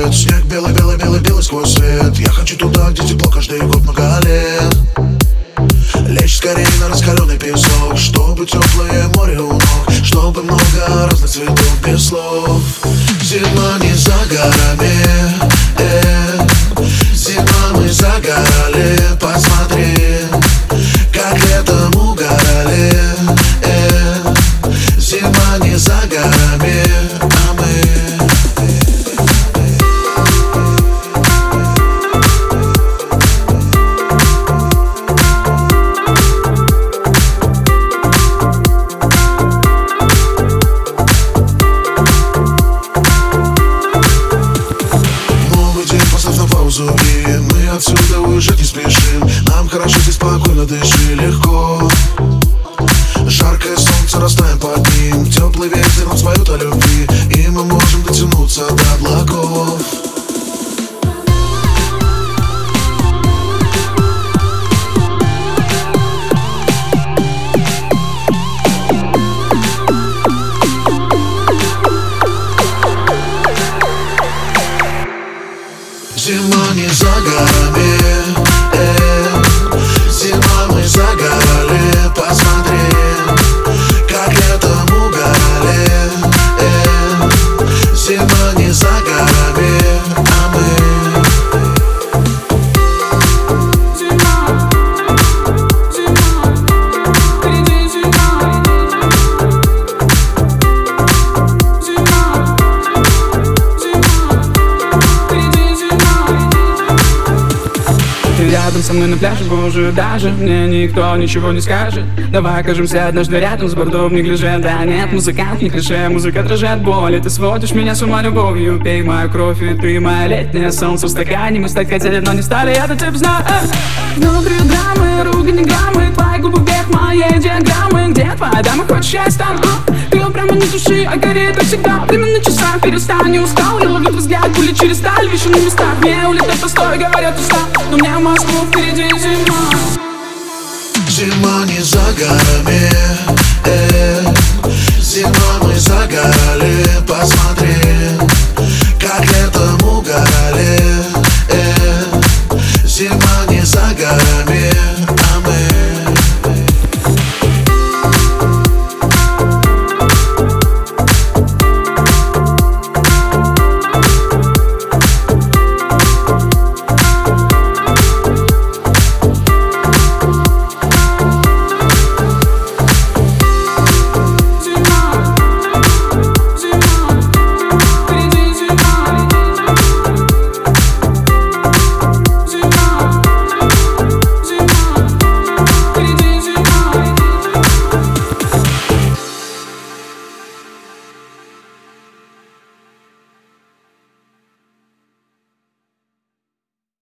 рассвет Снег белый, белый, белый, белый сквозь свет. Я хочу туда, где тепло каждый год много лет. Лечь скорее на раскаленный песок Чтобы теплое море у ног Чтобы много разных цветов без слов. Зима не за уезжать не спешим. Нам хорошо здесь спокойно дыши легко. Жаркое солнце растаем под ним. Теплый Зима не за горами э, Зима мы загорали рядом со мной на пляже, боже, даже Мне никто ничего не скажет. Давай окажемся однажды рядом с бордом не гляже Да нет, музыкант не клише, музыка отражает боль И ты сводишь меня с ума любовью Пей мою кровь, и ты моя летнее солнце в стакане. Мы стать хотели, но не стали, я-то тебя знаю. Внутри драмы, ругань граммы Твои губы вверх моей диаграммы. Где твоя дама, хочешь счастья а? Ты прямо не души, а горит, как всегда Время на часах, перестань, не устал. Я ловлю взгляд, пули через сталь Вещи на местах, мне улетать постой, говорят Зима не за